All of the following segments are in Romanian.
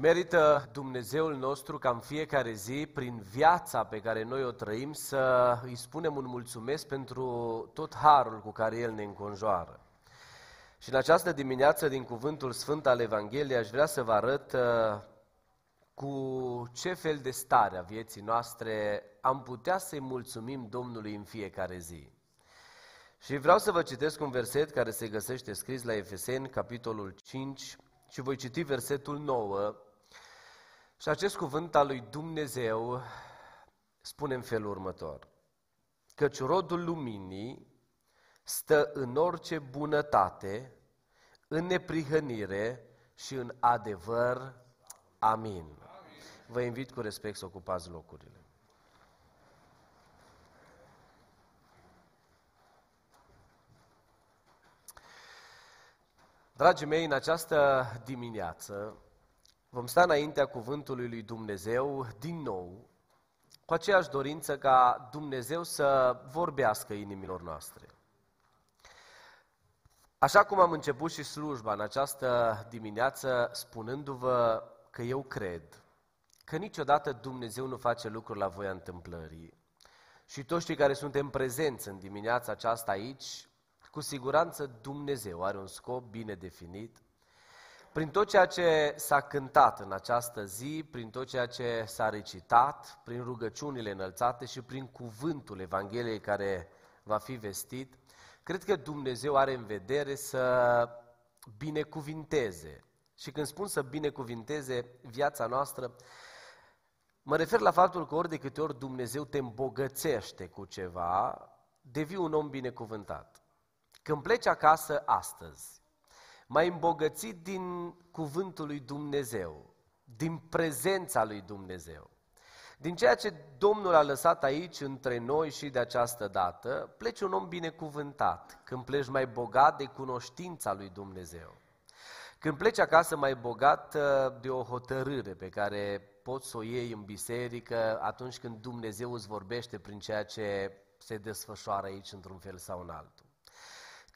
Merită Dumnezeul nostru ca în fiecare zi, prin viața pe care noi o trăim, să îi spunem un mulțumesc pentru tot harul cu care El ne înconjoară. Și în această dimineață, din Cuvântul Sfânt al Evangheliei, aș vrea să vă arăt uh, cu ce fel de stare a vieții noastre am putea să-i mulțumim Domnului în fiecare zi. Și vreau să vă citesc un verset care se găsește scris la Efeseni, capitolul 5, și voi citi versetul 9. Și acest cuvânt al lui Dumnezeu spune în felul următor. Căci rodul luminii stă în orice bunătate, în neprihănire și în adevăr. Amin. Vă invit cu respect să ocupați locurile. Dragii mei, în această dimineață vom sta înaintea cuvântului lui Dumnezeu din nou, cu aceeași dorință ca Dumnezeu să vorbească inimilor noastre. Așa cum am început și slujba în această dimineață, spunându-vă că eu cred că niciodată Dumnezeu nu face lucruri la voia întâmplării. Și toți cei care suntem prezenți în dimineața aceasta aici, cu siguranță Dumnezeu are un scop bine definit. Prin tot ceea ce s-a cântat în această zi, prin tot ceea ce s-a recitat, prin rugăciunile înălțate și prin cuvântul Evangheliei care va fi vestit, cred că Dumnezeu are în vedere să binecuvinteze. Și când spun să binecuvinteze viața noastră, mă refer la faptul că ori de câte ori Dumnezeu te îmbogățește cu ceva, devii un om binecuvântat. Când pleci acasă astăzi, mai îmbogățit din cuvântul lui Dumnezeu, din prezența lui Dumnezeu, din ceea ce Domnul a lăsat aici între noi și de această dată, pleci un om binecuvântat, când pleci mai bogat de cunoștința lui Dumnezeu. Când pleci acasă mai bogat uh, de o hotărâre pe care poți să o iei în biserică atunci când Dumnezeu îți vorbește prin ceea ce se desfășoară aici într-un fel sau în altul.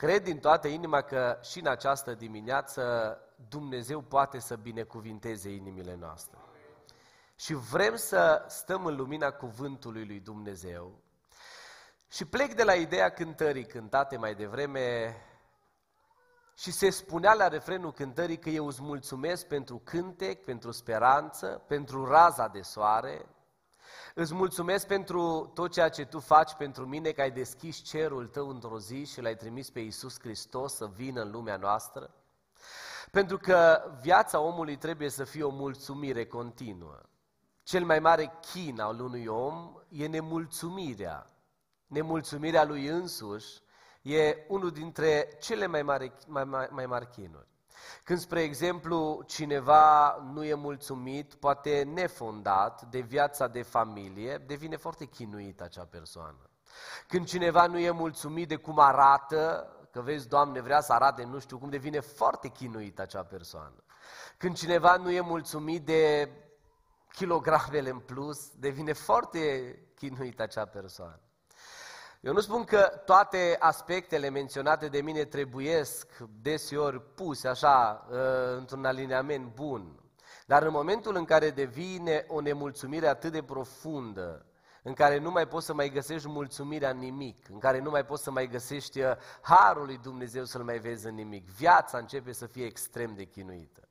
Cred din toată inima că și în această dimineață Dumnezeu poate să binecuvinteze inimile noastre. Și vrem să stăm în lumina cuvântului lui Dumnezeu. Și plec de la ideea cântării cântate mai devreme și se spunea la refrenul cântării că eu îți mulțumesc pentru cântec, pentru speranță, pentru raza de soare, Îți mulțumesc pentru tot ceea ce Tu faci pentru mine, că ai deschis cerul Tău într-o zi și l-ai trimis pe Iisus Hristos să vină în lumea noastră. Pentru că viața omului trebuie să fie o mulțumire continuă. Cel mai mare chin al unui om e nemulțumirea. Nemulțumirea lui însuși e unul dintre cele mai mari, mai, mai, mai mari chinuri. Când, spre exemplu, cineva nu e mulțumit, poate nefondat de viața de familie, devine foarte chinuit acea persoană. Când cineva nu e mulțumit de cum arată, că vezi, Doamne, vrea să arate nu știu cum, devine foarte chinuit acea persoană. Când cineva nu e mulțumit de kilogramele în plus, devine foarte chinuit acea persoană. Eu nu spun că toate aspectele menționate de mine trebuiesc deseori puse așa, ă, într-un alineament bun. Dar în momentul în care devine o nemulțumire atât de profundă, în care nu mai poți să mai găsești mulțumirea în nimic, în care nu mai poți să mai găsești ă, harul lui Dumnezeu să-l mai vezi în nimic, viața începe să fie extrem de chinuită.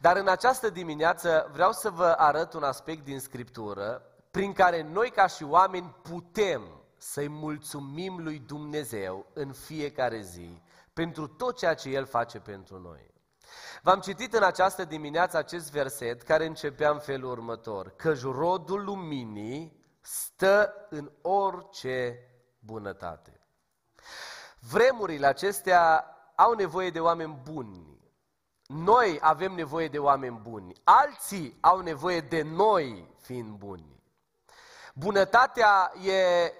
Dar în această dimineață vreau să vă arăt un aspect din Scriptură prin care noi ca și oameni putem să-i mulțumim lui Dumnezeu în fiecare zi pentru tot ceea ce El face pentru noi. V-am citit în această dimineață acest verset care începea în felul următor. Că rodul luminii stă în orice bunătate. Vremurile acestea au nevoie de oameni buni. Noi avem nevoie de oameni buni. Alții au nevoie de noi fiind buni. Bunătatea e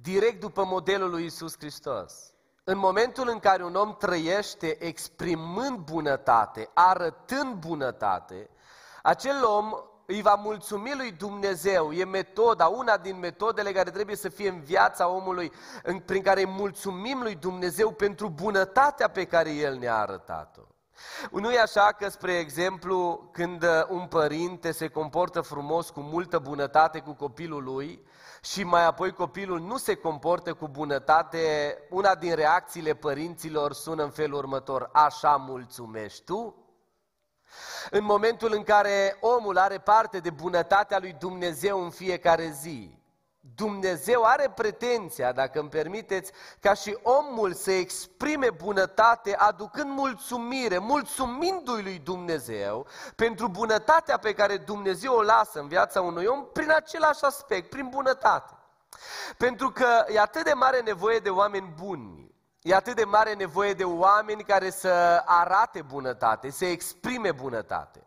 direct după modelul lui Isus Hristos. În momentul în care un om trăiește exprimând bunătate, arătând bunătate, acel om îi va mulțumi lui Dumnezeu. E metoda, una din metodele care trebuie să fie în viața omului, în, prin care îi mulțumim lui Dumnezeu pentru bunătatea pe care El ne-a arătat-o. Nu e așa că, spre exemplu, când uh, un părinte se comportă frumos, cu multă bunătate cu copilul lui și mai apoi copilul nu se comportă cu bunătate, una din reacțiile părinților sună în felul următor, așa mulțumești tu? În momentul în care omul are parte de bunătatea lui Dumnezeu în fiecare zi, Dumnezeu are pretenția, dacă îmi permiteți, ca și omul să exprime bunătate aducând mulțumire, mulțumindu-i lui Dumnezeu pentru bunătatea pe care Dumnezeu o lasă în viața unui om prin același aspect, prin bunătate. Pentru că e atât de mare nevoie de oameni buni, e atât de mare nevoie de oameni care să arate bunătate, să exprime bunătate.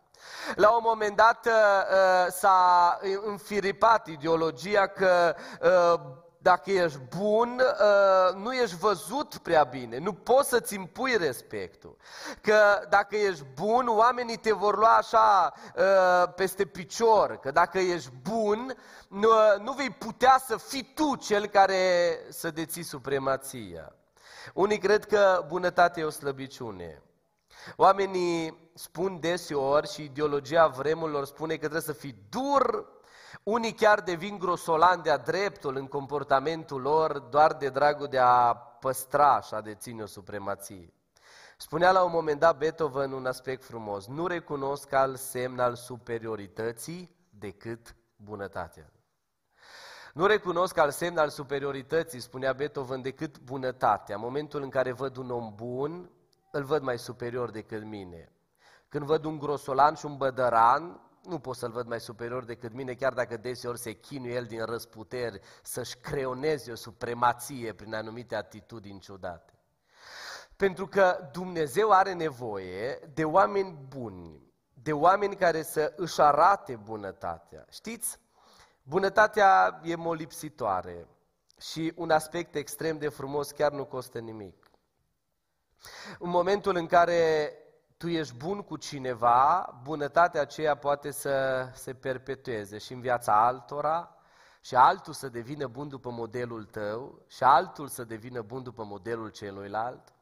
La un moment dat uh, uh, s-a înfiripat ideologia că uh, dacă ești bun, nu ești văzut prea bine, nu poți să-ți impui respectul. Că dacă ești bun, oamenii te vor lua așa peste picior, că dacă ești bun, nu, nu vei putea să fii tu cel care să deții supremația. Unii cred că bunătatea e o slăbiciune. Oamenii spun deseori și ideologia vremurilor spune că trebuie să fii dur, unii chiar devin grosolan de-a dreptul în comportamentul lor doar de dragul de a păstra și a deține o supremație. Spunea la un moment dat Beethoven un aspect frumos, nu recunosc al semn al superiorității decât bunătatea. Nu recunosc al semn al superiorității, spunea Beethoven, decât bunătatea. În momentul în care văd un om bun, îl văd mai superior decât mine. Când văd un grosolan și un bădăran, nu pot să-l văd mai superior decât mine, chiar dacă deseori se chinuie el din răsputeri să-și creoneze o supremație prin anumite atitudini ciudate. Pentru că Dumnezeu are nevoie de oameni buni, de oameni care să își arate bunătatea. Știți, bunătatea e molipsitoare și un aspect extrem de frumos chiar nu costă nimic. În momentul în care tu ești bun cu cineva, bunătatea aceea poate să se perpetueze și în viața altora, și altul să devină bun după modelul tău, și altul să devină bun după modelul celuilalt.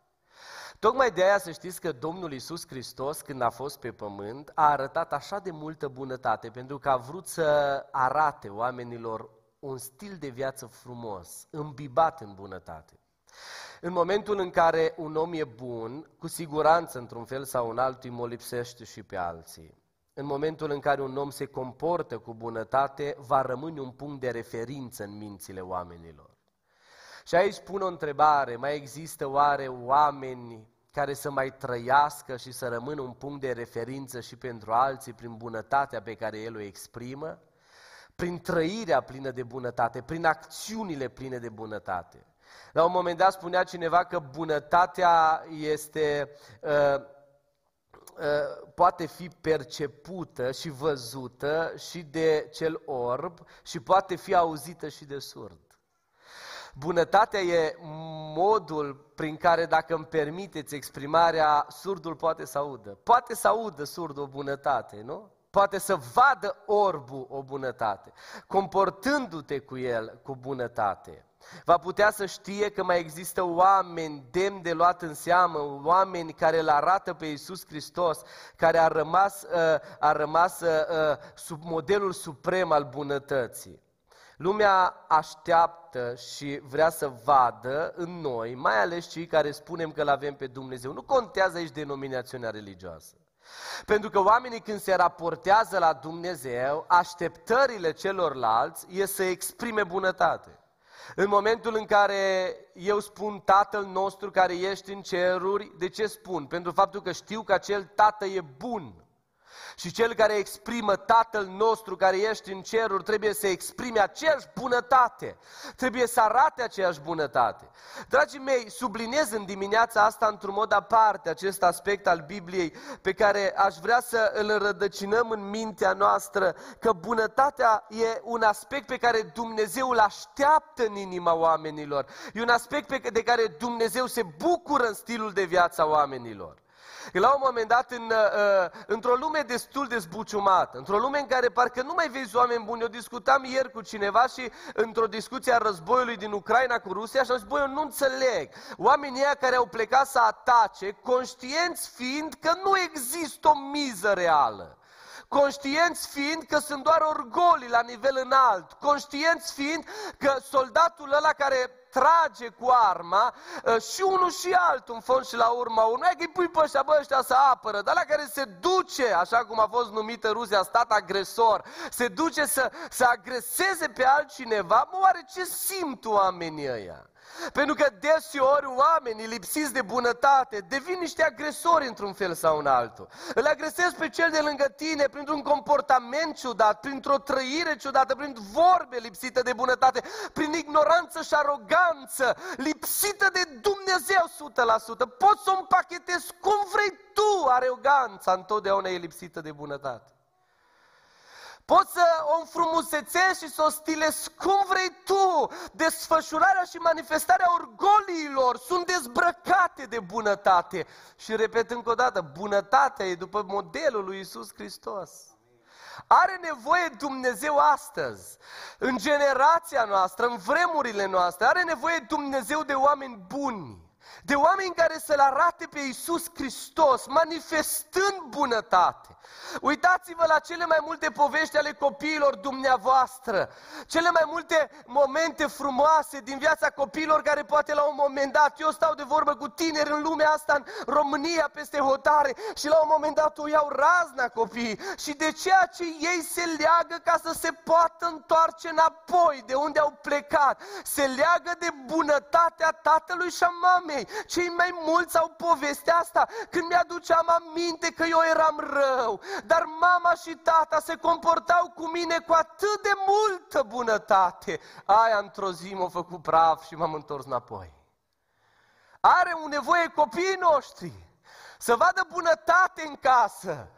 Tocmai de aia să știți că Domnul Isus Hristos, când a fost pe pământ, a arătat așa de multă bunătate, pentru că a vrut să arate oamenilor un stil de viață frumos, îmbibat în bunătate. În momentul în care un om e bun, cu siguranță, într-un fel sau un altul, îi molipsește și pe alții. În momentul în care un om se comportă cu bunătate, va rămâne un punct de referință în mințile oamenilor. Și aici pun o întrebare, mai există oare oameni care să mai trăiască și să rămână un punct de referință și pentru alții prin bunătatea pe care el o exprimă? Prin trăirea plină de bunătate, prin acțiunile pline de bunătate. La un moment dat spunea cineva că bunătatea este, uh, uh, poate fi percepută și văzută și de cel orb și poate fi auzită și de surd. Bunătatea e modul prin care, dacă îmi permiteți exprimarea, surdul poate să audă. Poate să audă surdul o bunătate, nu? Poate să vadă orbul o bunătate, comportându-te cu el cu bunătate. Va putea să știe că mai există oameni demn de luat în seamă, oameni care îl arată pe Iisus Hristos, care a rămas, uh, a rămas uh, uh, sub modelul suprem al bunătății. Lumea așteaptă și vrea să vadă în noi, mai ales cei care spunem că îl avem pe Dumnezeu. Nu contează aici denominațiunea religioasă. Pentru că oamenii când se raportează la Dumnezeu, așteptările celorlalți e să exprime bunătate. În momentul în care eu spun Tatăl nostru care ești în ceruri, de ce spun? Pentru faptul că știu că acel Tată e bun. Și cel care exprimă Tatăl nostru care ești în ceruri trebuie să exprime aceeași bunătate. Trebuie să arate aceeași bunătate. Dragii mei, subliniez în dimineața asta într-un mod aparte acest aspect al Bibliei pe care aș vrea să îl înrădăcinăm în mintea noastră, că bunătatea e un aspect pe care Dumnezeu îl așteaptă în inima oamenilor. E un aspect pe de care Dumnezeu se bucură în stilul de viață a oamenilor. Că la un moment dat, în, uh, într-o lume destul de zbuciumată, într-o lume în care parcă nu mai vezi oameni buni, eu discutam ieri cu cineva și într-o discuție a războiului din Ucraina cu Rusia și am zis, băi, eu nu înțeleg. Oamenii ăia care au plecat să atace, conștienți fiind că nu există o miză reală conștienți fiind că sunt doar orgolii la nivel înalt, conștienți fiind că soldatul ăla care trage cu arma ă, și unul și altul în fond și la urma unul, că îi pui pe ăștia, bă, ăștia să apără, dar la care se duce, așa cum a fost numită Rusia, stat agresor, se duce să, să agreseze pe altcineva, mă, oare ce simt oamenii ăia? Pentru că deseori oamenii lipsiți de bunătate devin niște agresori într-un fel sau în altul. Îl agresezi pe cel de lângă tine printr-un comportament ciudat, printr-o trăire ciudată, prin vorbe lipsite de bunătate, prin ignoranță și aroganță, lipsită de Dumnezeu 100%. Poți să o împachetezi cum vrei tu, aroganța întotdeauna e lipsită de bunătate. Poți să o înfrumusețești și să o stilezi cum vrei tu. Desfășurarea și manifestarea orgoliilor sunt dezbrăcate de bunătate. Și repet încă o dată, bunătatea e după modelul lui Isus Hristos. Are nevoie Dumnezeu astăzi, în generația noastră, în vremurile noastre, are nevoie Dumnezeu de oameni buni de oameni care să-L arate pe Iisus Hristos, manifestând bunătate. Uitați-vă la cele mai multe povești ale copiilor dumneavoastră, cele mai multe momente frumoase din viața copiilor care poate la un moment dat, eu stau de vorbă cu tineri în lumea asta, în România, peste hotare și la un moment dat o iau razna copiii și de ceea ce ei se leagă ca să se poată întoarce înapoi de unde au plecat, se leagă de bunătatea tatălui și a mamei. Cei mai mulți au povestea asta când mi-aduceam aminte că eu eram rău, dar mama și tata se comportau cu mine cu atât de multă bunătate. Aia într-o zi m-a făcut praf și m-am întors înapoi. Are un nevoie copiii noștri să vadă bunătate în casă,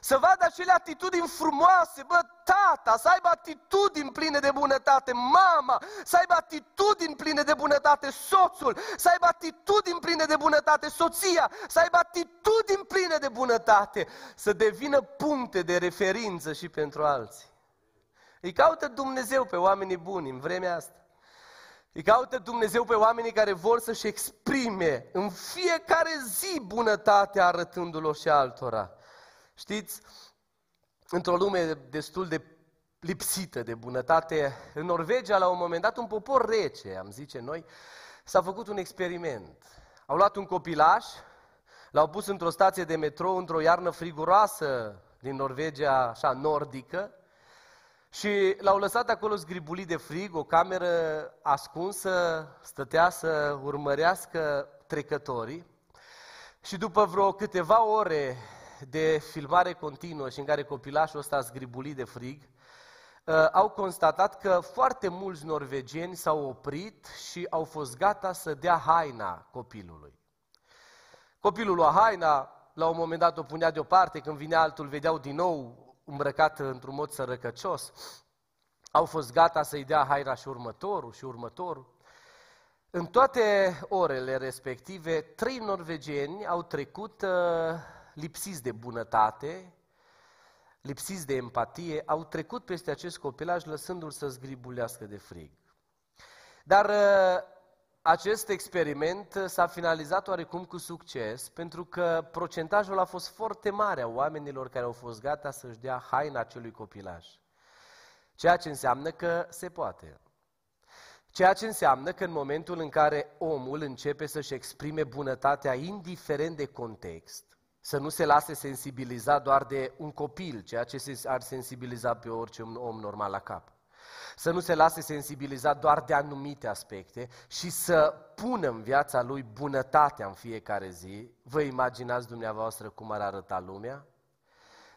să vadă acele atitudini frumoase, bă, tata, să aibă atitudini pline de bunătate, mama, să aibă atitudini pline de bunătate, soțul, să aibă atitudini pline de bunătate, soția, să aibă atitudini pline de bunătate, să devină puncte de referință și pentru alții. Îi caută Dumnezeu pe oamenii buni în vremea asta. Îi caută Dumnezeu pe oamenii care vor să-și exprime în fiecare zi bunătatea arătându-l și altora. Știți, într-o lume destul de lipsită de bunătate, în Norvegia, la un moment dat, un popor rece, am zice noi, s-a făcut un experiment. Au luat un copilaș, l-au pus într-o stație de metrou, într-o iarnă friguroasă din Norvegia, așa, nordică, și l-au lăsat acolo zgribulit de frig, o cameră ascunsă, stătea să urmărească trecătorii. Și după vreo câteva ore de filmare continuă și în care copilașul ăsta a zgribulit de frig, uh, au constatat că foarte mulți norvegieni s-au oprit și au fost gata să dea haina copilului. Copilul lua haina, la un moment dat o punea deoparte, când vine altul, vedeau din nou îmbrăcat într-un mod sărăcăcios. Au fost gata să-i dea haina și următorul și următorul. În toate orele respective, trei norvegieni au trecut uh, lipsiți de bunătate, lipsiți de empatie, au trecut peste acest copilaj lăsându-l să zgribulească de frig. Dar uh, acest experiment s-a finalizat oarecum cu succes, pentru că procentajul a fost foarte mare a oamenilor care au fost gata să-și dea haina acelui copilaj. Ceea ce înseamnă că se poate. Ceea ce înseamnă că în momentul în care omul începe să-și exprime bunătatea indiferent de context, să nu se lase sensibilizat doar de un copil, ceea ce se ar sensibiliza pe orice om normal la cap. Să nu se lase sensibilizat doar de anumite aspecte și să pună în viața lui bunătatea în fiecare zi. Vă imaginați dumneavoastră cum ar arăta lumea?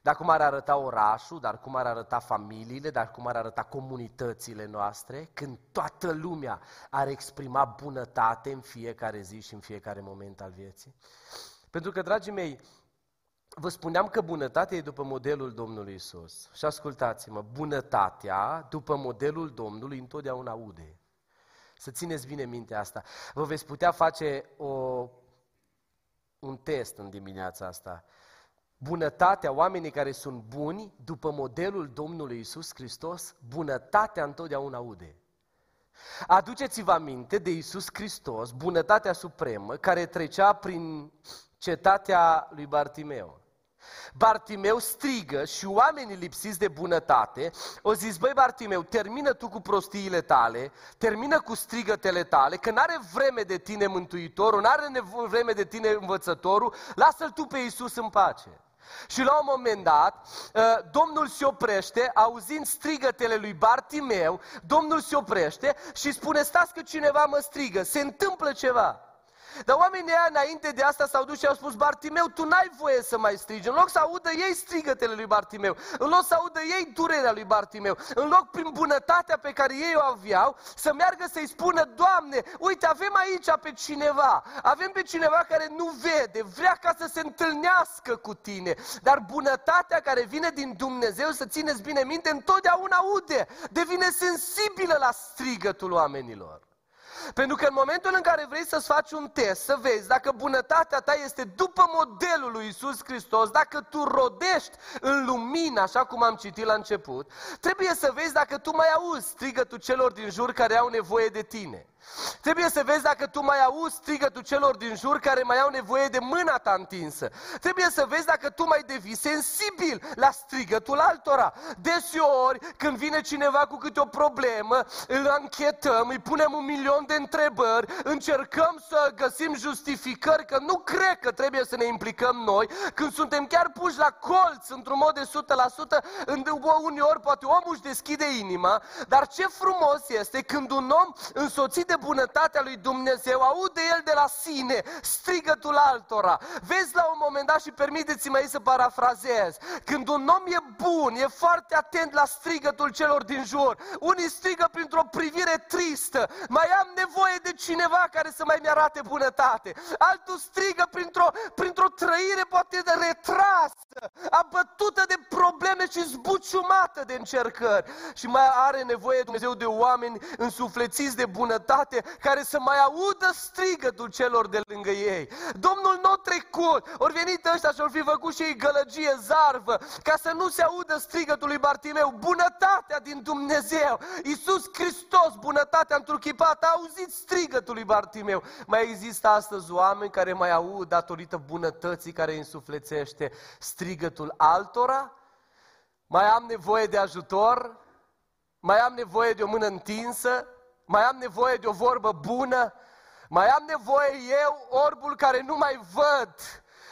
Dar cum ar arăta orașul, dar cum ar arăta familiile, dar cum ar arăta comunitățile noastre, când toată lumea ar exprima bunătate în fiecare zi și în fiecare moment al vieții? Pentru că, dragii mei, vă spuneam că bunătatea e după modelul Domnului Isus. Și ascultați-mă, bunătatea după modelul Domnului întotdeauna aude. Să țineți bine mintea asta. Vă veți putea face o, un test în dimineața asta. Bunătatea, oamenii care sunt buni, după modelul Domnului Isus Hristos, bunătatea întotdeauna aude. Aduceți-vă aminte de Isus Hristos, bunătatea supremă, care trecea prin cetatea lui Bartimeu. Bartimeu strigă și oamenii lipsiți de bunătate o zis, băi Bartimeu, termină tu cu prostiile tale, termină cu strigătele tale, că n-are vreme de tine Mântuitorul, n-are vreme de tine învățătorul, lasă-l tu pe Iisus în pace. Și la un moment dat, ă, Domnul se oprește, auzind strigătele lui Bartimeu, Domnul se oprește și spune, stați că cineva mă strigă, se întâmplă ceva. Dar oamenii aia înainte de asta s-au dus și au spus, Bartimeu, tu n-ai voie să mai strigi. În loc să audă ei strigătele lui Bartimeu, în loc să audă ei durerea lui Bartimeu, în loc prin bunătatea pe care ei o aveau, să meargă să-i spună, Doamne, uite, avem aici pe cineva, avem pe cineva care nu vede, vrea ca să se întâlnească cu tine, dar bunătatea care vine din Dumnezeu, să țineți bine minte, întotdeauna aude, devine sensibilă la strigătul oamenilor. Pentru că în momentul în care vrei să-ți faci un test, să vezi dacă bunătatea ta este după modelul lui Isus Hristos, dacă tu rodești în lumină, așa cum am citit la început, trebuie să vezi dacă tu mai auzi strigătul celor din jur care au nevoie de tine. Trebuie să vezi dacă tu mai auzi strigătul celor din jur care mai au nevoie de mâna ta întinsă. Trebuie să vezi dacă tu mai devii sensibil la strigătul altora. Deseori, când vine cineva cu câte o problemă, îl anchetăm, îi punem un milion de întrebări, încercăm să găsim justificări că nu cred că trebuie să ne implicăm noi, când suntem chiar puși la colț într-un mod de 100%, uneori poate omul își deschide inima, dar ce frumos este când un om însoțit de de bunătatea lui Dumnezeu, aude el de la sine strigătul altora. Vezi la un moment dat și permiteți-mă să parafrazez. Când un om e bun, e foarte atent la strigătul celor din jur. Unii strigă printr-o privire tristă. Mai am nevoie de cineva care să mai mi-arate bunătate. Altul strigă printr-o, printr-o trăire poate de retrasă, abătută de probleme și zbuciumată de încercări. Și mai are nevoie Dumnezeu de oameni însuflețiți de bunătate departe, care să mai audă strigătul celor de lângă ei. Domnul nu trecut, ori venit ăștia și ori fi făcut și ei gălăgie, zarvă, ca să nu se audă strigătul lui Bartimeu, bunătatea din Dumnezeu, Iisus Hristos, bunătatea întruchipată, a auzit strigătul lui Bartimeu. Mai există astăzi oameni care mai aud datorită bunătății care îi însuflețește strigătul altora? Mai am nevoie de ajutor? Mai am nevoie de o mână întinsă? Mai am nevoie de o vorbă bună, mai am nevoie eu, orbul care nu mai văd,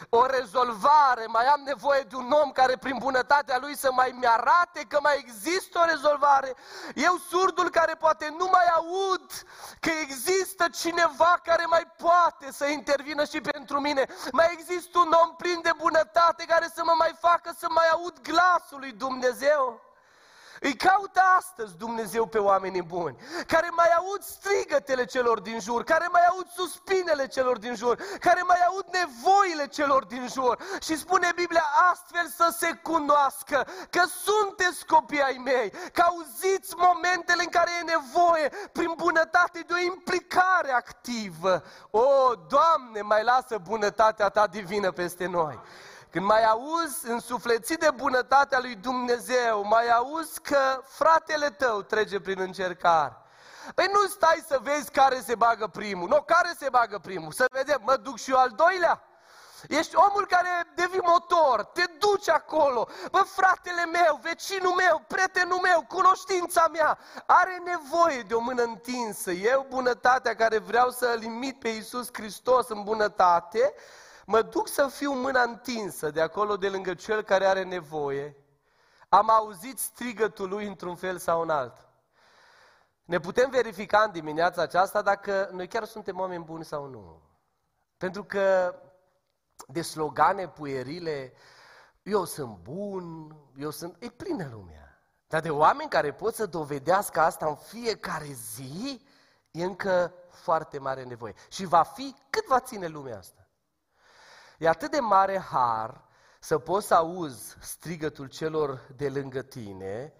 o rezolvare, mai am nevoie de un om care prin bunătatea lui să mai mi-arate că mai există o rezolvare. Eu surdul care poate nu mai aud că există cineva care mai poate să intervină și pentru mine. Mai există un om plin de bunătate care să mă mai facă să mai aud glasul lui Dumnezeu. Îi caută astăzi Dumnezeu pe oamenii buni, care mai aud strigătele celor din jur, care mai aud suspinele celor din jur, care mai aud nevoile celor din jur. Și spune Biblia astfel să se cunoască că sunteți copii ai mei, că auziți momentele în care e nevoie, prin bunătate, de o implicare activă. O, Doamne, mai lasă bunătatea Ta divină peste noi. Când mai auzi însuflețit de bunătatea lui Dumnezeu, mai auzi că fratele tău trece prin încercare. Păi nu stai să vezi care se bagă primul. Nu, care se bagă primul? Să vedem, mă duc și eu al doilea? Ești omul care devii motor, te duci acolo. Bă, fratele meu, vecinul meu, prietenul meu, cunoștința mea, are nevoie de o mână întinsă. Eu, bunătatea care vreau să limit pe Iisus Hristos în bunătate, mă duc să fiu mâna întinsă de acolo de lângă cel care are nevoie, am auzit strigătul lui într-un fel sau în alt. Ne putem verifica în dimineața aceasta dacă noi chiar suntem oameni buni sau nu. Pentru că de slogane puierile, eu sunt bun, eu sunt... E plină lumea. Dar de oameni care pot să dovedească asta în fiecare zi, e încă foarte mare nevoie. Și va fi cât va ține lumea asta. E atât de mare har să poți să auzi strigătul celor de lângă tine,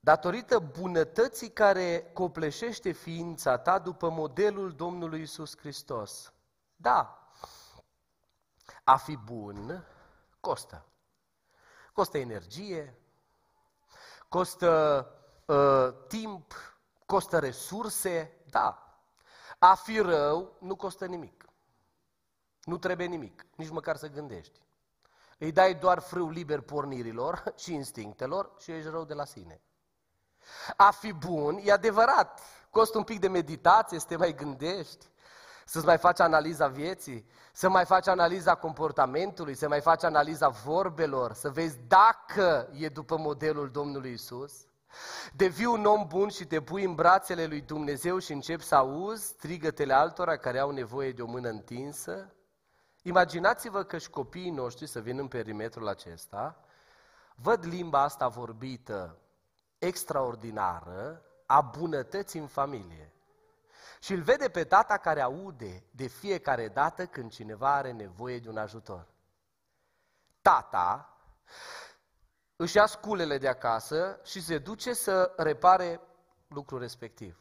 datorită bunătății care copleșește ființa ta după modelul Domnului Isus Hristos. Da, A fi bun costă. Costă energie, costă uh, timp, costă resurse, da. A fi rău nu costă nimic. Nu trebuie nimic, nici măcar să gândești. Îi dai doar frâu liber pornirilor și instinctelor și ești rău de la sine. A fi bun e adevărat, costă un pic de meditație, să te mai gândești, să-ți mai faci analiza vieții, să mai faci analiza comportamentului, să mai faci analiza vorbelor, să vezi dacă e după modelul Domnului Isus. Devii un om bun și te pui în brațele lui Dumnezeu și începi să auzi strigătele altora care au nevoie de o mână întinsă. Imaginați-vă că și copiii noștri să vină în perimetrul acesta, văd limba asta vorbită extraordinară a bunătății în familie. Și îl vede pe tata care aude de fiecare dată când cineva are nevoie de un ajutor. Tata își ia sculele de acasă și se duce să repare lucrul respectiv.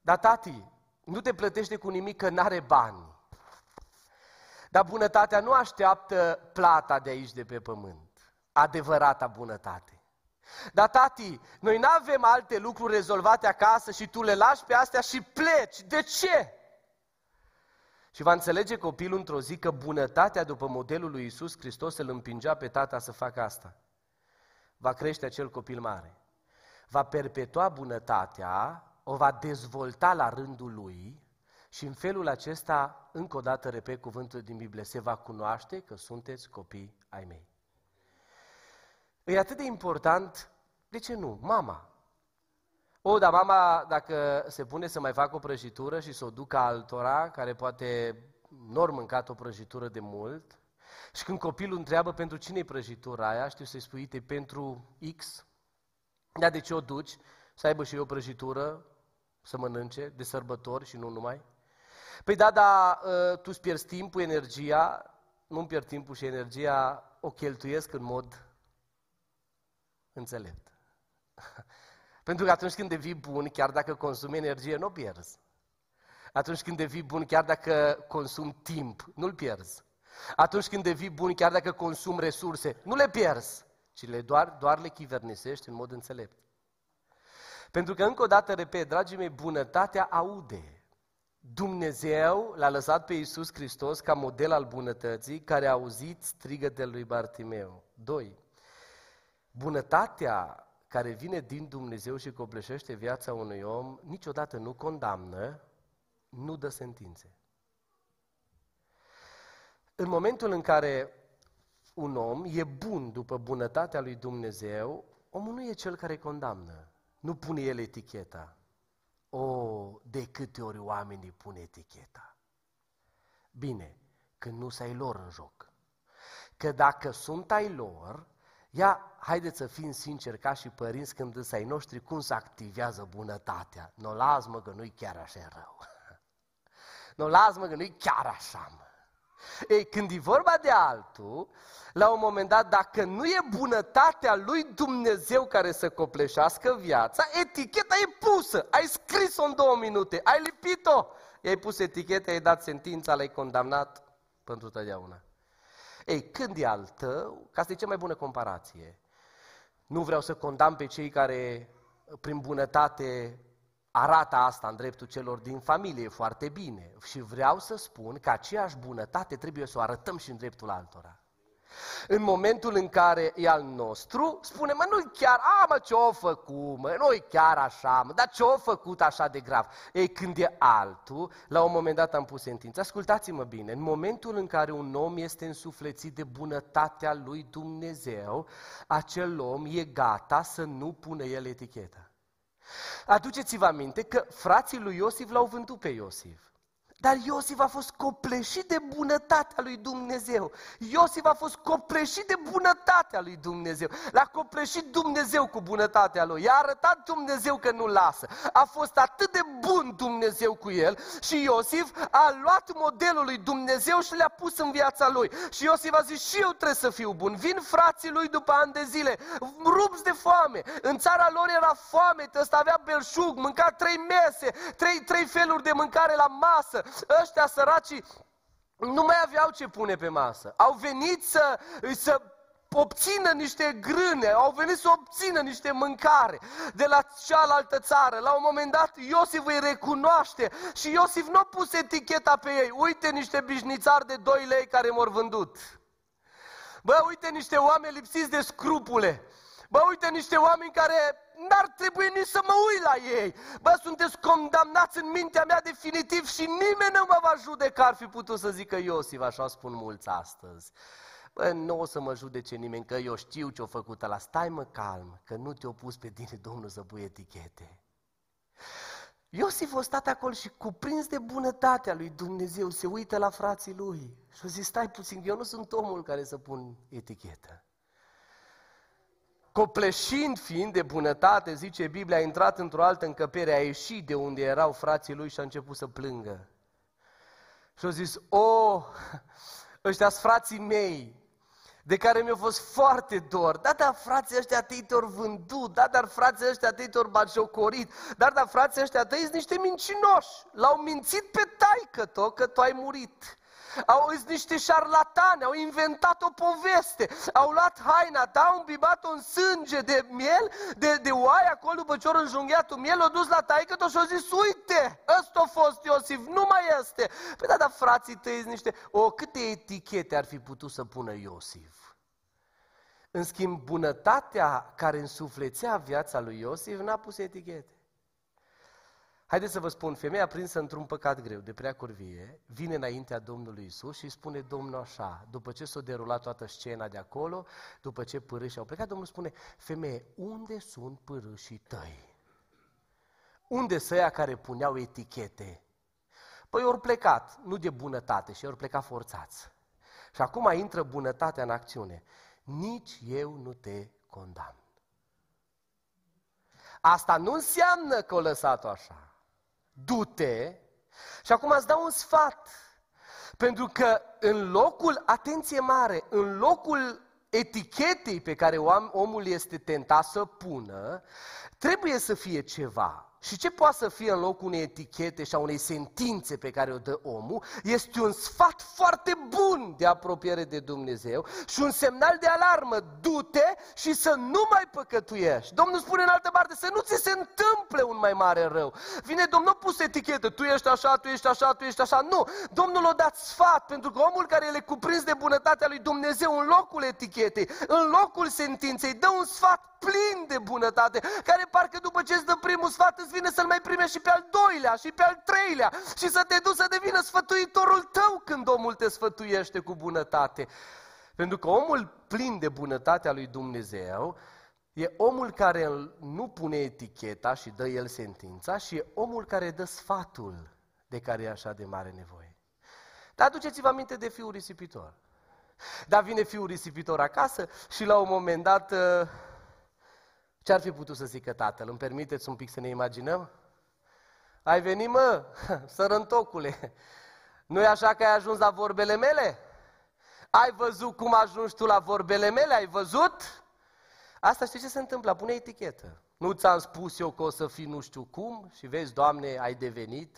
Dar tati, nu te plătește cu nimic că n-are bani. Dar bunătatea nu așteaptă plata de aici de pe pământ. Adevărata bunătate. Dar tati, noi nu avem alte lucruri rezolvate acasă și tu le lași pe astea și pleci. De ce? Și va înțelege copilul într-o zi că bunătatea după modelul lui Isus Hristos îl împingea pe tata să facă asta. Va crește acel copil mare. Va perpetua bunătatea, o va dezvolta la rândul lui și în felul acesta, încă o dată repet cuvântul din Biblie, se va cunoaște că sunteți copii ai mei. E atât de important, de ce nu? Mama. O, dar mama, dacă se pune să mai facă o prăjitură și să o ducă altora, care poate nu ori mâncat o prăjitură de mult, și când copilul întreabă pentru cine e prăjitura aia, știu să-i spui, e pentru X, dar de ce o duci? Să aibă și eu o prăjitură, să mănânce, de sărbători și nu numai? Păi da, dar ă, tu îți pierzi timpul, energia, nu-mi pierd timpul și energia, o cheltuiesc în mod înțelept. Pentru că atunci când devii bun, chiar dacă consumi energie, nu o pierzi. Atunci când devii bun, chiar dacă consumi timp, nu-l pierzi. Atunci când devii bun, chiar dacă consumi resurse, nu le pierzi, ci le doar, doar le chivernisești în mod înțelept. Pentru că, încă o dată, repet, dragii mei, bunătatea aude. Dumnezeu l-a lăsat pe Iisus Hristos ca model al bunătății, care a auzit strigătele lui Bartimeu. 2. Bunătatea care vine din Dumnezeu și copleșește viața unui om, niciodată nu condamnă, nu dă sentințe. În momentul în care un om e bun după bunătatea lui Dumnezeu, omul nu e cel care condamnă. Nu pune el eticheta. O, de câte ori oamenii pun eticheta. Bine, când nu ai lor în joc. Că dacă sunt ai lor, Ia, haideți să fim sinceri ca și părinți când însă ai noștri, cum se activează bunătatea. Nu las mă că nu-i chiar așa rău. Nu las mă că nu-i chiar așa mă. Ei, când e vorba de altul, la un moment dat, dacă nu e bunătatea lui Dumnezeu care să copleșească viața, eticheta e pusă. Ai scris-o în două minute, ai lipit-o. I-ai pus eticheta, ai dat sentința, l-ai condamnat pentru totdeauna. Ei, când e al tău, ca să e cea mai bună comparație, nu vreau să condamn pe cei care, prin bunătate, arată asta în dreptul celor din familie foarte bine. Și vreau să spun că aceeași bunătate trebuie să o arătăm și în dreptul altora. În momentul în care e al nostru, spune, mă, nu chiar, a, mă, ce-o făcut, mă, nu chiar așa, mă, dar ce-o făcut așa de grav? Ei, când e altul, la un moment dat am pus sentință. Ascultați-mă bine, în momentul în care un om este însuflețit de bunătatea lui Dumnezeu, acel om e gata să nu pună el eticheta. Aduceți-vă aminte că frații lui Iosif l-au vândut pe Iosif. Dar Iosif a fost copleșit de bunătatea lui Dumnezeu. Iosif a fost copleșit de bunătatea lui Dumnezeu. L-a copleșit Dumnezeu cu bunătatea lui. I-a arătat Dumnezeu că nu lasă. A fost atât de bun Dumnezeu cu el și Iosif a luat modelul lui Dumnezeu și le-a pus în viața lui. Și Iosif a zis și eu trebuie să fiu bun. Vin frații lui după ani de zile, rupți de foame. În țara lor era foame, ăsta avea belșug, mânca trei mese, trei, trei feluri de mâncare la masă ăștia săracii nu mai aveau ce pune pe masă. Au venit să, să obțină niște grâne, au venit să obțină niște mâncare de la cealaltă țară. La un moment dat Iosif îi recunoaște și Iosif nu a pus eticheta pe ei. Uite niște bișnițari de 2 lei care m-au vândut. Bă, uite niște oameni lipsiți de scrupule. Bă, uite niște oameni care n-ar trebui nici să mă uit la ei. Bă, sunteți condamnați în mintea mea definitiv și nimeni nu mă va judeca. Ar fi putut să zică Iosif, așa spun mulți astăzi. Bă, nu o să mă judece nimeni, că eu știu ce-o făcut la Stai mă calm, că nu te-o pus pe tine Domnul să pui etichete. Iosif a stat acolo și cuprins de bunătatea lui Dumnezeu, se uită la frații lui și a zis, stai puțin, eu nu sunt omul care să pun etichetă. Copleșind fiind de bunătate, zice Biblia, a intrat într-o altă încăpere, a ieșit de unde erau frații lui și a început să plângă. Și a zis, o, ăștia frații mei, de care mi-a fost foarte dor. Da, dar frații ăștia tăi te vândut, da, dar frații ăștia tăi te-au bagiocorit, da, dar frații ăștia tăi sunt niște mincinoși. L-au mințit pe taică tot că tu ai murit. Au zis niște șarlatani, au inventat o poveste, au luat haina ta, au îmbibat-o în sânge de miel, de, de oaie, acolo după ce au înjunghiat un miel, l-au dus la taică tot și au zis, uite, ăsta a fost Iosif, nu mai este. Păi da, dar frații tăi niște, o, câte etichete ar fi putut să pună Iosif? În schimb, bunătatea care însuflețea viața lui Iosif n-a pus etichete. Haideți să vă spun, femeia prinsă într-un păcat greu, de prea curvie, vine înaintea Domnului Isus și spune Domnul așa, după ce s-a derulat toată scena de acolo, după ce părâșii au plecat, Domnul spune, femeie, unde sunt părâșii tăi? Unde să care puneau etichete? Păi ori plecat, nu de bunătate, și ori plecat forțați. Și acum intră bunătatea în acțiune. Nici eu nu te condamn. Asta nu înseamnă că o lăsat-o așa du-te și acum îți dau un sfat. Pentru că în locul, atenție mare, în locul etichetei pe care omul este tentat să pună, trebuie să fie ceva. Și ce poate să fie în locul unei etichete și a unei sentințe pe care o dă omul, este un sfat foarte bun de apropiere de Dumnezeu și un semnal de alarmă. Du-te și să nu mai păcătuiești. Domnul spune în altă parte să nu ți se întâmple un mai mare rău. Vine Domnul, nu pus etichetă, tu ești așa, tu ești așa, tu ești așa. Nu, Domnul a dat sfat pentru că omul care le cuprins de bunătatea lui Dumnezeu în locul etichetei, în locul sentinței, dă un sfat plin de bunătate, care parcă după ce îți dă primul sfat îți vine să-l mai primești și pe al doilea și pe al treilea și să te duci să devină sfătuitorul tău când omul te sfătuiește cu bunătate. Pentru că omul plin de bunătatea lui Dumnezeu e omul care nu pune eticheta și dă el sentința și e omul care dă sfatul de care e așa de mare nevoie. Dar aduceți-vă aminte de fiul risipitor. Dar vine fiul risipitor acasă și la un moment dat ce ar fi putut să zică tatăl? Îmi permiteți un pic să ne imaginăm? Ai venit, mă, sărăntocule. nu e așa că ai ajuns la vorbele mele? Ai văzut cum ajungi tu la vorbele mele? Ai văzut? Asta știi ce se întâmplă? Pune etichetă. Nu ți-am spus eu că o să fii nu știu cum și vezi, Doamne, ai devenit.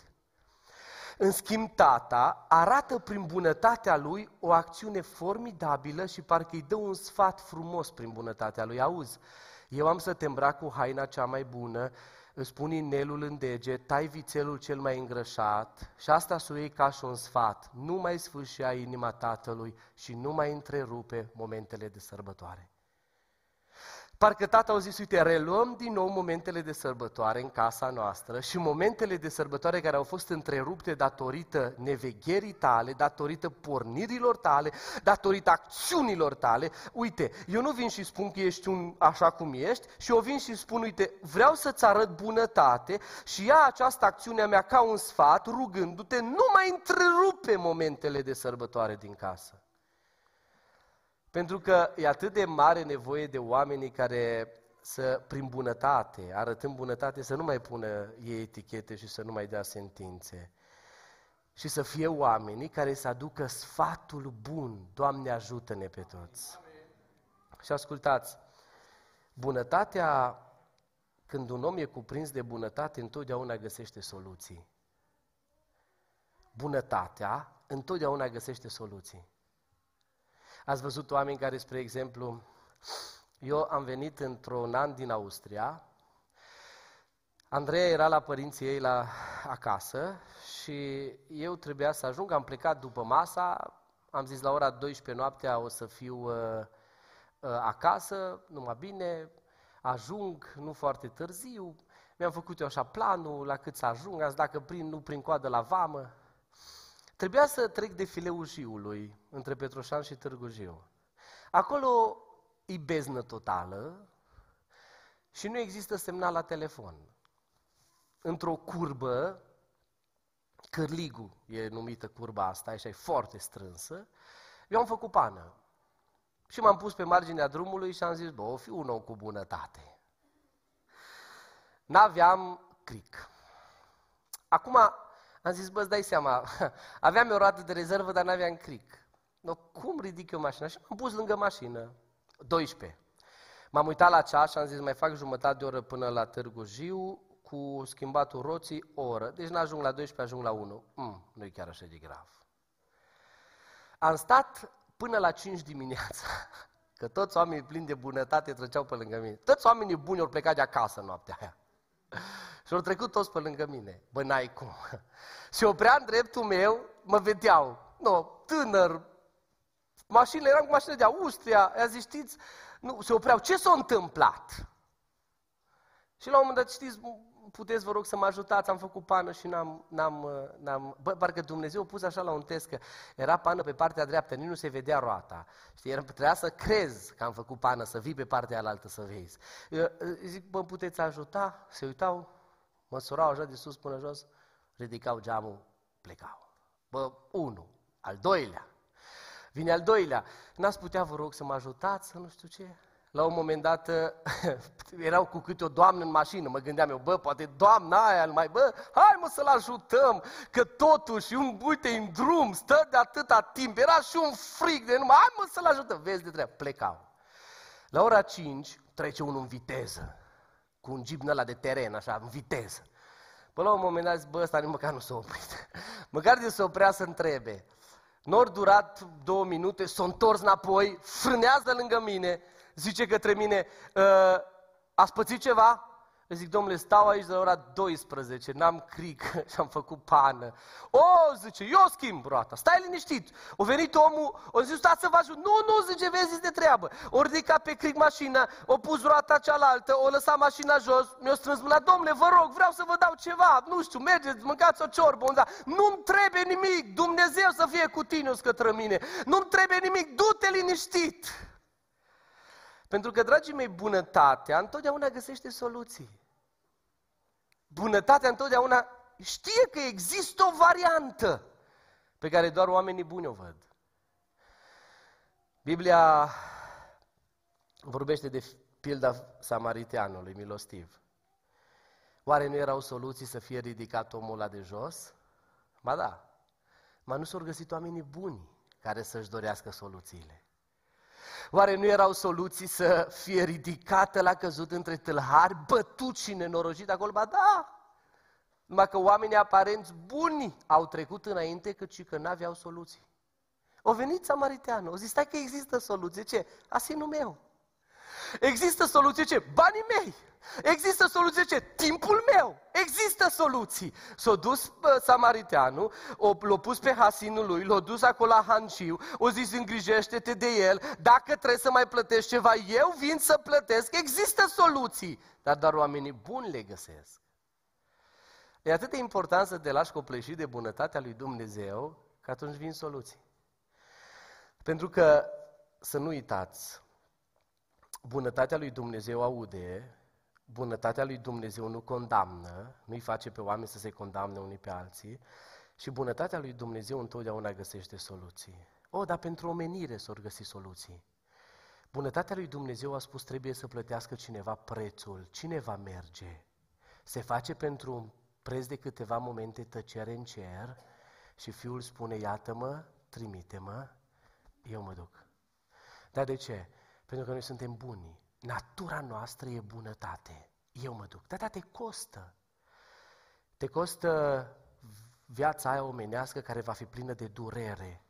În schimb, tata arată prin bunătatea lui o acțiune formidabilă și parcă îi dă un sfat frumos prin bunătatea lui. Auzi, eu am să te îmbrac cu haina cea mai bună, îți pun inelul în deget, tai vițelul cel mai îngrășat și asta să iei ca și un sfat. Nu mai sfârșea inima tatălui și nu mai întrerupe momentele de sărbătoare. Parcă tata au zis, uite, reluăm din nou momentele de sărbătoare în casa noastră și momentele de sărbătoare care au fost întrerupte datorită nevegherii tale, datorită pornirilor tale, datorită acțiunilor tale. Uite, eu nu vin și spun că ești un așa cum ești și eu vin și spun, uite, vreau să-ți arăt bunătate și ia această acțiune a mea ca un sfat, rugându-te, nu mai întrerupe momentele de sărbătoare din casă. Pentru că e atât de mare nevoie de oamenii care să, prin bunătate, arătând bunătate, să nu mai pună ei etichete și să nu mai dea sentințe. Și să fie oamenii care să aducă sfatul bun. Doamne, ajută-ne pe toți. Și ascultați, bunătatea, când un om e cuprins de bunătate, întotdeauna găsește soluții. bunătatea întotdeauna găsește soluții. Ați văzut oameni care, spre exemplu, eu am venit într-un an din Austria, Andreea era la părinții ei la acasă și eu trebuia să ajung, am plecat după masa, am zis la ora 12 noaptea o să fiu uh, uh, acasă, numai bine, ajung nu foarte târziu, mi-am făcut eu așa planul, la cât să ajung, azi dacă prin, nu prin coadă la vamă. Trebuia să trec de fileul Jiului, între Petroșan și Târgu Jiu. Acolo e beznă totală și nu există semnal la telefon. Într-o curbă, Cârligu e numită curba asta, așa e foarte strânsă, eu am făcut pană. Și m-am pus pe marginea drumului și am zis, bă, o fi un om cu bunătate. N-aveam cric. Acum am zis, bă, dai seama, aveam o roată de rezervă, dar n-aveam cric. No, cum ridic eu mașina? Și m-am pus lângă mașină, 12. M-am uitat la ceas și am zis, mai fac jumătate de oră până la Târgu Jiu, cu schimbatul roții o oră. Deci n-ajung la 12, ajung la 1. Mm, nu e chiar așa de grav. Am stat până la 5 dimineața, că toți oamenii plini de bunătate treceau pe lângă mine. Toți oamenii buni au plecat de acasă noaptea aia. Și au trecut toți pe lângă mine. Bă, n-ai cum. Și oprea în dreptul meu, mă vedeau. No, tânăr, mașinile, eram cu mașinile de Austria, i-a zis, știți, nu, se opreau. Ce s-a întâmplat? Și la un moment dat, știți, puteți, vă rog, să mă ajutați, am făcut pană și n-am, n-am, n-am... Bă, parcă Dumnezeu a pus așa la un test că era pană pe partea dreaptă, nici nu se vedea roata. Știi, era, trebuia să crezi că am făcut pană, să vii pe partea alaltă să vezi. Eu, zic, bă, puteți ajuta? Se uitau, măsurau așa de sus până jos, ridicau geamul, plecau. Bă, unul, al doilea. Vine al doilea. N-ați putea, vă rog, să mă ajutați, să nu știu ce? la un moment dat erau cu câte o doamnă în mașină, mă gândeam eu, bă, poate doamna aia mai, bă, hai mă să-l ajutăm, că totuși, un, uite, în drum, stă de atâta timp, era și un fric de numai, hai mă să-l ajutăm, vezi de treabă, plecau. La ora 5 trece unul în viteză, cu un jeep ăla de teren, așa, în viteză. Până la un moment dat zic, bă, ăsta nici măcar nu s-a oprit. Măcar de să oprea să întrebe. N-or durat două minute, s-a întors înapoi, frânează lângă mine, zice către mine, ă, ați pățit ceva? Eu zic, domnule, stau aici de la ora 12, n-am cric și am făcut pană. O, zice, eu schimb roata, stai liniștit. O venit omul, o zis, stați să vă ajut. Nu, nu, zice, vezi de treabă. O ridicat pe cric mașina, o pus roata cealaltă, o lăsat mașina jos, mi-o strâns mâna, domnule, vă rog, vreau să vă dau ceva, nu știu, mergeți, mâncați o ciorbă, unda. Nu-mi trebuie nimic, Dumnezeu să fie cu tine, o scătră mine. Nu-mi trebuie nimic, du-te liniștit. Pentru că, dragii mei, bunătatea întotdeauna găsește soluții. Bunătatea întotdeauna știe că există o variantă pe care doar oamenii buni o văd. Biblia vorbește de pilda samariteanului milostiv. Oare nu erau soluții să fie ridicat omul la de jos? Ba da, Mă nu s-au găsit oamenii buni care să-și dorească soluțiile. Oare nu erau soluții să fie ridicată la căzut între tâlhari, bătut și nenorocit acolo? Ba da! Numai că oamenii aparenți buni au trecut înainte, cât și că n-aveau soluții. O venit samariteanul, o zis, stai că există soluție. Ce? Asinul meu. Există soluție ce? Banii mei. Există soluție ce? Timpul meu. Există soluții. S-a dus bă, samariteanul, l-a pus pe hasinul lui, l-a dus acolo la hanciu, o zis îngrijește-te de el, dacă trebuie să mai plătești ceva, eu vin să plătesc. Există soluții. Dar doar oamenii buni le găsesc. E atât de important să te lași copleșit de bunătatea lui Dumnezeu, că atunci vin soluții. Pentru că, să nu uitați, bunătatea lui Dumnezeu aude, bunătatea lui Dumnezeu nu condamnă, nu-i face pe oameni să se condamne unii pe alții și bunătatea lui Dumnezeu întotdeauna găsește soluții. O, dar pentru omenire s-au găsit soluții. Bunătatea lui Dumnezeu a spus trebuie să plătească cineva prețul. Cine va merge? Se face pentru un preț de câteva momente tăcere în cer și fiul spune, iată-mă, trimite-mă, eu mă duc. Dar de ce? Pentru că noi suntem buni. Natura noastră e bunătate. Eu mă duc. Dar da, te costă. Te costă viața aia omenească care va fi plină de durere.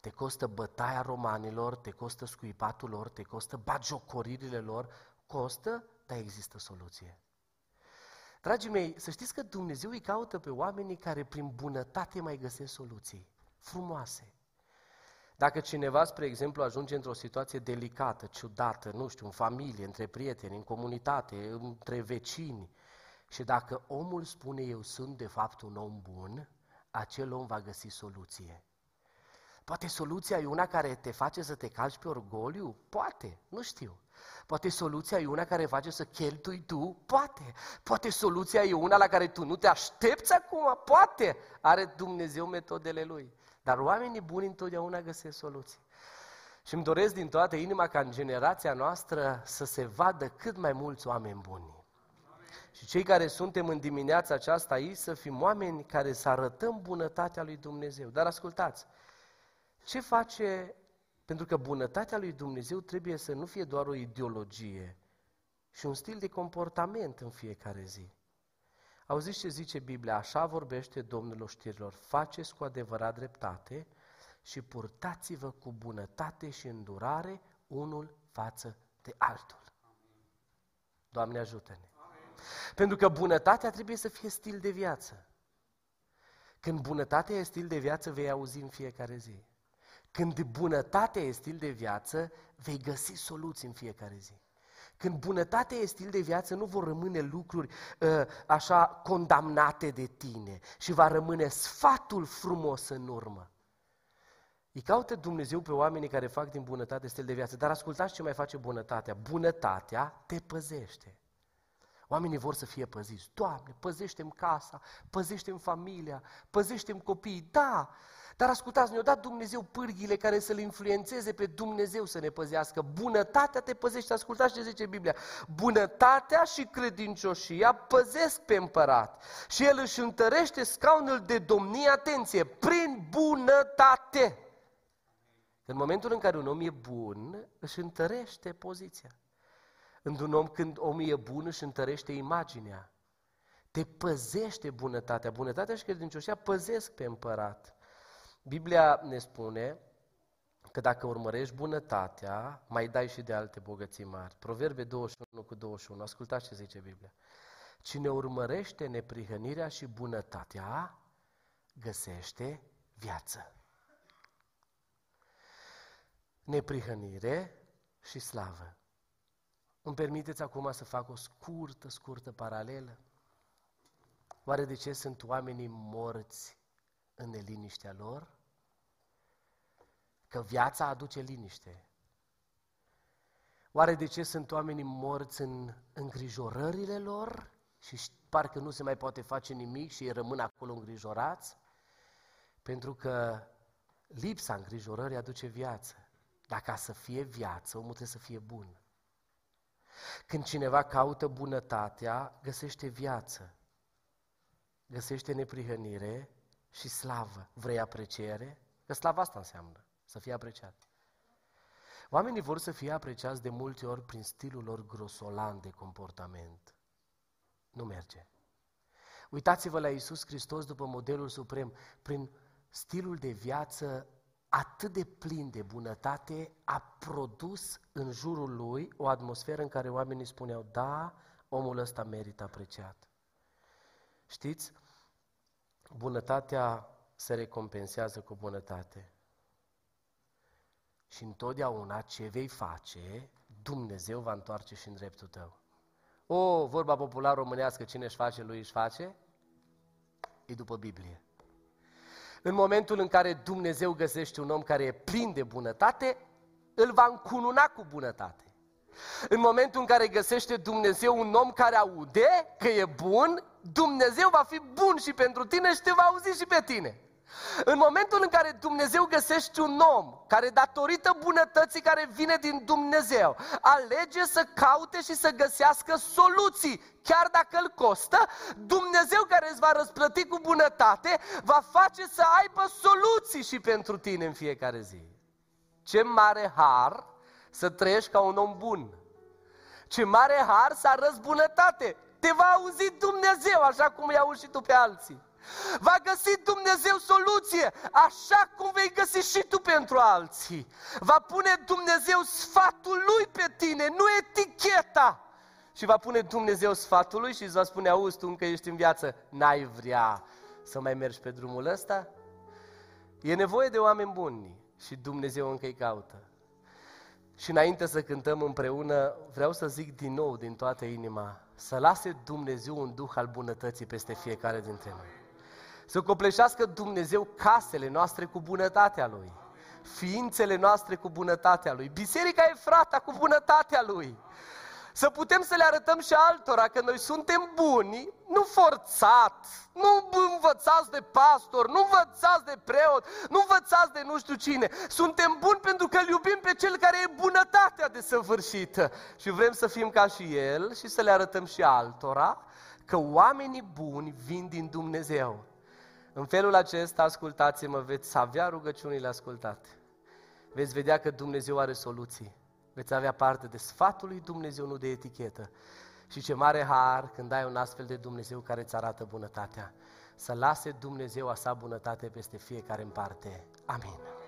Te costă bătaia romanilor, te costă scuipatul lor, te costă bagiocoririle lor, costă, dar există soluție. Dragii mei, să știți că Dumnezeu îi caută pe oamenii care prin bunătate mai găsesc soluții frumoase. Dacă cineva, spre exemplu, ajunge într-o situație delicată, ciudată, nu știu, în familie, între prieteni, în comunitate, între vecini, și dacă omul spune eu sunt de fapt un om bun, acel om va găsi soluție. Poate soluția e una care te face să te calci pe orgoliu? Poate, nu știu. Poate soluția e una care face să cheltui tu? Poate. Poate soluția e una la care tu nu te aștepți acum? Poate. Are Dumnezeu metodele Lui. Dar oamenii buni întotdeauna găsesc soluții. Și îmi doresc din toată inima ca în generația noastră să se vadă cât mai mulți oameni buni. Și cei care suntem în dimineața aceasta aici să fim oameni care să arătăm bunătatea lui Dumnezeu. Dar ascultați, ce face, pentru că bunătatea lui Dumnezeu trebuie să nu fie doar o ideologie și un stil de comportament în fiecare zi. Auziți ce zice Biblia? Așa vorbește Domnul oștirilor. Faceți cu adevărat dreptate și purtați-vă cu bunătate și îndurare unul față de altul. Doamne ajută-ne! Pentru că bunătatea trebuie să fie stil de viață. Când bunătatea e stil de viață, vei auzi în fiecare zi. Când bunătatea e stil de viață, vei găsi soluții în fiecare zi. Când bunătatea e stil de viață, nu vor rămâne lucruri uh, așa condamnate de tine și va rămâne sfatul frumos în urmă. Îi caută Dumnezeu pe oamenii care fac din bunătate stil de viață. Dar ascultați ce mai face bunătatea. Bunătatea te păzește. Oamenii vor să fie păziți. Doamne, păzește-mi casa, păzește-mi familia, păzește-mi copiii. Da, dar ascultați, ne-a dat Dumnezeu pârghile care să-L influențeze pe Dumnezeu să ne păzească. Bunătatea te păzește. Ascultați ce zice Biblia. Bunătatea și credincioșia păzesc pe împărat. Și el își întărește scaunul de domnie, atenție, prin bunătate. În momentul în care un om e bun, își întărește poziția. Într-un om, când omul e bun, își întărește imaginea. Te păzește bunătatea. Bunătatea și credincioșia păzesc pe împărat. Biblia ne spune că dacă urmărești bunătatea, mai dai și de alte bogății mari. Proverbe 21 cu 21. Ascultați ce zice Biblia. Cine urmărește neprihănirea și bunătatea, găsește viață. Neprihănire și slavă. Îmi permiteți acum să fac o scurtă, scurtă paralelă? Oare de ce sunt oamenii morți în neliniștea lor? Că viața aduce liniște. Oare de ce sunt oamenii morți în îngrijorările lor și parcă nu se mai poate face nimic și ei rămân acolo îngrijorați? Pentru că lipsa îngrijorării aduce viață. Dar ca să fie viață, omul trebuie să fie bun. Când cineva caută bunătatea, găsește viață, găsește neprihănire și slavă. Vrei apreciere? Că slava asta înseamnă, să fie apreciat. Oamenii vor să fie apreciați de multe ori prin stilul lor grosolan de comportament. Nu merge. Uitați-vă la Iisus Hristos după modelul suprem, prin stilul de viață atât de plin de bunătate, a produs în jurul lui o atmosferă în care oamenii spuneau, da, omul ăsta merită apreciat. Știți, bunătatea se recompensează cu bunătate. Și întotdeauna ce vei face, Dumnezeu va întoarce și în dreptul tău. O, vorba popular românească, cine își face, lui își face, e după Biblie. În momentul în care Dumnezeu găsește un om care e plin de bunătate, îl va încununa cu bunătate. În momentul în care găsește Dumnezeu un om care aude că e bun, Dumnezeu va fi bun și pentru tine și te va auzi și pe tine. În momentul în care Dumnezeu găsește un om care datorită bunătății care vine din Dumnezeu alege să caute și să găsească soluții, chiar dacă îl costă, Dumnezeu care îți va răsplăti cu bunătate va face să aibă soluții și pentru tine în fiecare zi. Ce mare har să trăiești ca un om bun! Ce mare har să arăți bunătate! Te va auzi Dumnezeu așa cum i-a și tu pe alții. Va găsi Dumnezeu soluție, așa cum vei găsi și tu pentru alții. Va pune Dumnezeu sfatul Lui pe tine, nu eticheta. Și va pune Dumnezeu sfatul Lui și îți va spune, auzi, tu încă ești în viață, n-ai vrea să mai mergi pe drumul ăsta? E nevoie de oameni buni și Dumnezeu încă îi caută. Și înainte să cântăm împreună, vreau să zic din nou, din toată inima, să lase Dumnezeu un duh al bunătății peste fiecare dintre noi. Să copleșească Dumnezeu casele noastre cu bunătatea Lui, ființele noastre cu bunătatea Lui, biserica e frata cu bunătatea Lui. Să putem să le arătăm și altora că noi suntem buni, nu forțat, nu învățați de pastor, nu învățați de preot, nu învățați de nu știu cine. Suntem buni pentru că îl iubim pe cel care e bunătatea desăvârșită. Și vrem să fim ca și el și să le arătăm și altora că oamenii buni vin din Dumnezeu. În felul acesta, ascultați-mă, veți avea rugăciunile ascultate. Veți vedea că Dumnezeu are soluții. Veți avea parte de sfatul lui Dumnezeu, nu de etichetă. Și ce mare har când ai un astfel de Dumnezeu care îți arată bunătatea. Să lase Dumnezeu a sa bunătate peste fiecare în parte. Amin.